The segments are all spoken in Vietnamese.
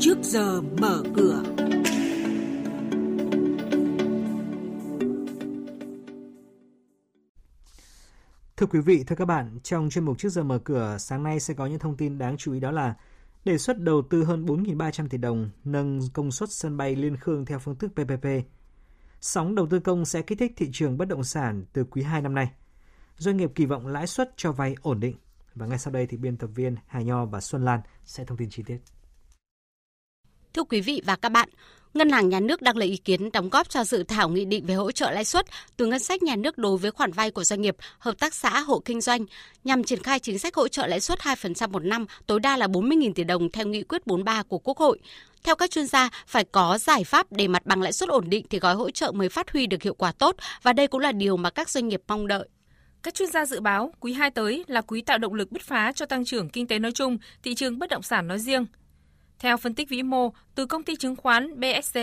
trước giờ mở cửa. Thưa quý vị, thưa các bạn, trong chuyên mục trước giờ mở cửa, sáng nay sẽ có những thông tin đáng chú ý đó là đề xuất đầu tư hơn 4.300 tỷ đồng nâng công suất sân bay Liên Khương theo phương thức PPP. Sóng đầu tư công sẽ kích thích thị trường bất động sản từ quý 2 năm nay. Doanh nghiệp kỳ vọng lãi suất cho vay ổn định. Và ngay sau đây thì biên tập viên Hà Nho và Xuân Lan sẽ thông tin chi tiết. Thưa quý vị và các bạn, Ngân hàng Nhà nước đang lấy ý kiến đóng góp cho dự thảo nghị định về hỗ trợ lãi suất từ ngân sách nhà nước đối với khoản vay của doanh nghiệp, hợp tác xã, hộ kinh doanh nhằm triển khai chính sách hỗ trợ lãi suất 2% một năm, tối đa là 40.000 tỷ đồng theo nghị quyết 43 của Quốc hội. Theo các chuyên gia, phải có giải pháp để mặt bằng lãi suất ổn định thì gói hỗ trợ mới phát huy được hiệu quả tốt và đây cũng là điều mà các doanh nghiệp mong đợi. Các chuyên gia dự báo quý 2 tới là quý tạo động lực bứt phá cho tăng trưởng kinh tế nói chung, thị trường bất động sản nói riêng. Theo phân tích vĩ mô từ công ty chứng khoán BSC,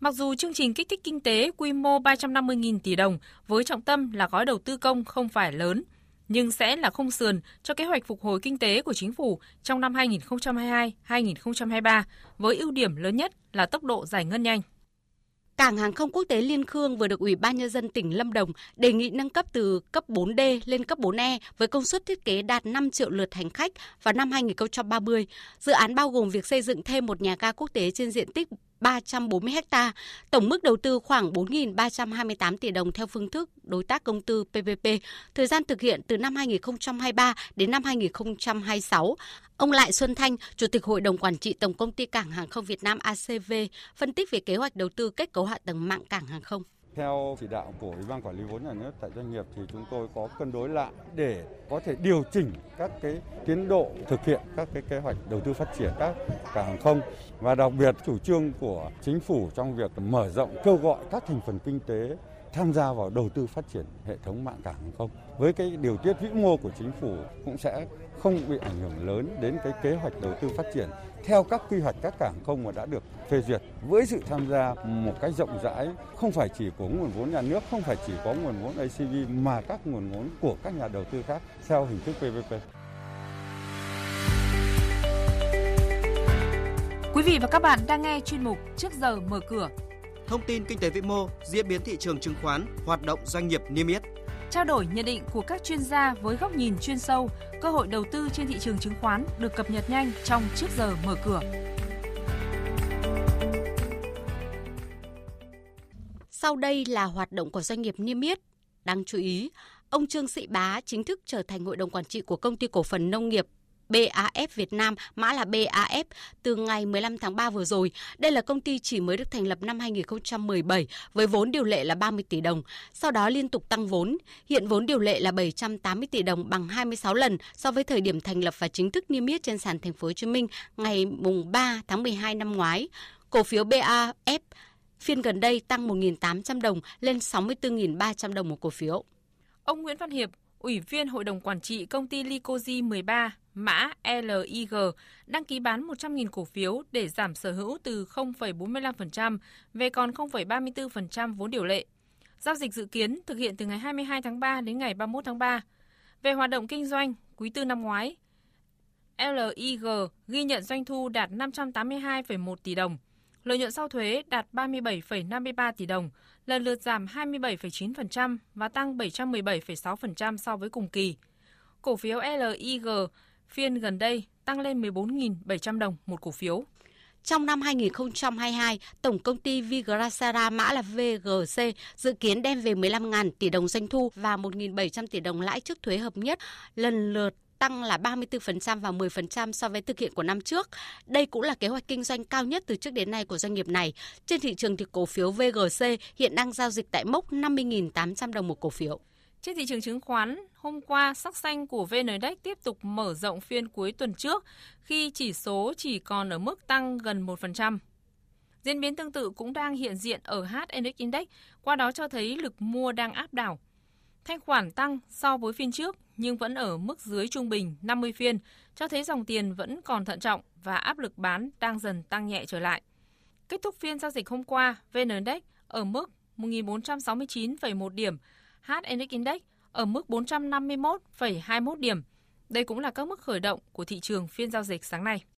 mặc dù chương trình kích thích kinh tế quy mô 350.000 tỷ đồng với trọng tâm là gói đầu tư công không phải lớn, nhưng sẽ là khung sườn cho kế hoạch phục hồi kinh tế của chính phủ trong năm 2022-2023 với ưu điểm lớn nhất là tốc độ giải ngân nhanh. Cảng hàng không quốc tế Liên Khương vừa được Ủy ban Nhân dân tỉnh Lâm Đồng đề nghị nâng cấp từ cấp 4D lên cấp 4E với công suất thiết kế đạt 5 triệu lượt hành khách vào năm 2030. Dự án bao gồm việc xây dựng thêm một nhà ga quốc tế trên diện tích 340 ha, tổng mức đầu tư khoảng 4.328 tỷ đồng theo phương thức đối tác công tư PPP, thời gian thực hiện từ năm 2023 đến năm 2026. Ông Lại Xuân Thanh, Chủ tịch Hội đồng Quản trị Tổng công ty Cảng hàng không Việt Nam ACV, phân tích về kế hoạch đầu tư kết cấu hạ tầng mạng cảng hàng không. Theo chỉ đạo của Ủy ban Quản lý vốn nhà nước tại doanh nghiệp thì chúng tôi có cân đối lại để có thể điều chỉnh các cái tiến độ thực hiện các cái kế hoạch đầu tư phát triển các cảng hàng không. Và đặc biệt chủ trương của chính phủ trong việc mở rộng kêu gọi các thành phần kinh tế tham gia vào đầu tư phát triển hệ thống mạng cảng hàng không. Với cái điều tiết vĩ mô của chính phủ cũng sẽ không bị ảnh hưởng lớn đến cái kế hoạch đầu tư phát triển theo các quy hoạch các cảng không mà đã được phê duyệt với sự tham gia một cách rộng rãi, không phải chỉ của nguồn vốn nhà nước, không phải chỉ có nguồn vốn ACV mà các nguồn vốn của các nhà đầu tư khác theo hình thức PPP. Quý vị và các bạn đang nghe chuyên mục Trước giờ mở cửa. Thông tin kinh tế vĩ mô, diễn biến thị trường chứng khoán, hoạt động doanh nghiệp niêm yết trao đổi nhận định của các chuyên gia với góc nhìn chuyên sâu, cơ hội đầu tư trên thị trường chứng khoán được cập nhật nhanh trong trước giờ mở cửa. Sau đây là hoạt động của doanh nghiệp niêm yết. Đáng chú ý, ông Trương Sĩ Bá chính thức trở thành hội đồng quản trị của công ty cổ phần nông nghiệp BAF Việt Nam, mã là BAF, từ ngày 15 tháng 3 vừa rồi. Đây là công ty chỉ mới được thành lập năm 2017 với vốn điều lệ là 30 tỷ đồng, sau đó liên tục tăng vốn. Hiện vốn điều lệ là 780 tỷ đồng bằng 26 lần so với thời điểm thành lập và chính thức niêm yết trên sàn thành phố Hồ Chí Minh ngày mùng 3 tháng 12 năm ngoái. Cổ phiếu BAF phiên gần đây tăng 1.800 đồng lên 64.300 đồng một cổ phiếu. Ông Nguyễn Văn Hiệp, Ủy viên Hội đồng Quản trị công ty Licoji 13 mã LIG đăng ký bán 100.000 cổ phiếu để giảm sở hữu từ 0,45% về còn 0,34% vốn điều lệ. Giao dịch dự kiến thực hiện từ ngày 22 tháng 3 đến ngày 31 tháng 3. Về hoạt động kinh doanh, quý tư năm ngoái, LIG ghi nhận doanh thu đạt 582,1 tỷ đồng, lợi nhuận sau thuế đạt 37,53 tỷ đồng, lần lượt giảm 27,9% và tăng 717,6% so với cùng kỳ. Cổ phiếu LIG phiên gần đây tăng lên 14.700 đồng một cổ phiếu. Trong năm 2022, Tổng công ty Vigrasara mã là VGC dự kiến đem về 15.000 tỷ đồng doanh thu và 1.700 tỷ đồng lãi trước thuế hợp nhất, lần lượt tăng là 34% và 10% so với thực hiện của năm trước. Đây cũng là kế hoạch kinh doanh cao nhất từ trước đến nay của doanh nghiệp này. Trên thị trường thì cổ phiếu VGC hiện đang giao dịch tại mốc 50.800 đồng một cổ phiếu. Trên thị trường chứng khoán, hôm qua sắc xanh của VN Index tiếp tục mở rộng phiên cuối tuần trước khi chỉ số chỉ còn ở mức tăng gần 1%. Diễn biến tương tự cũng đang hiện diện ở HNX Index, qua đó cho thấy lực mua đang áp đảo. Thanh khoản tăng so với phiên trước nhưng vẫn ở mức dưới trung bình 50 phiên, cho thấy dòng tiền vẫn còn thận trọng và áp lực bán đang dần tăng nhẹ trở lại. Kết thúc phiên giao dịch hôm qua, VN Index ở mức 1.469,1 điểm, HNX Index ở mức 451,21 điểm. Đây cũng là các mức khởi động của thị trường phiên giao dịch sáng nay.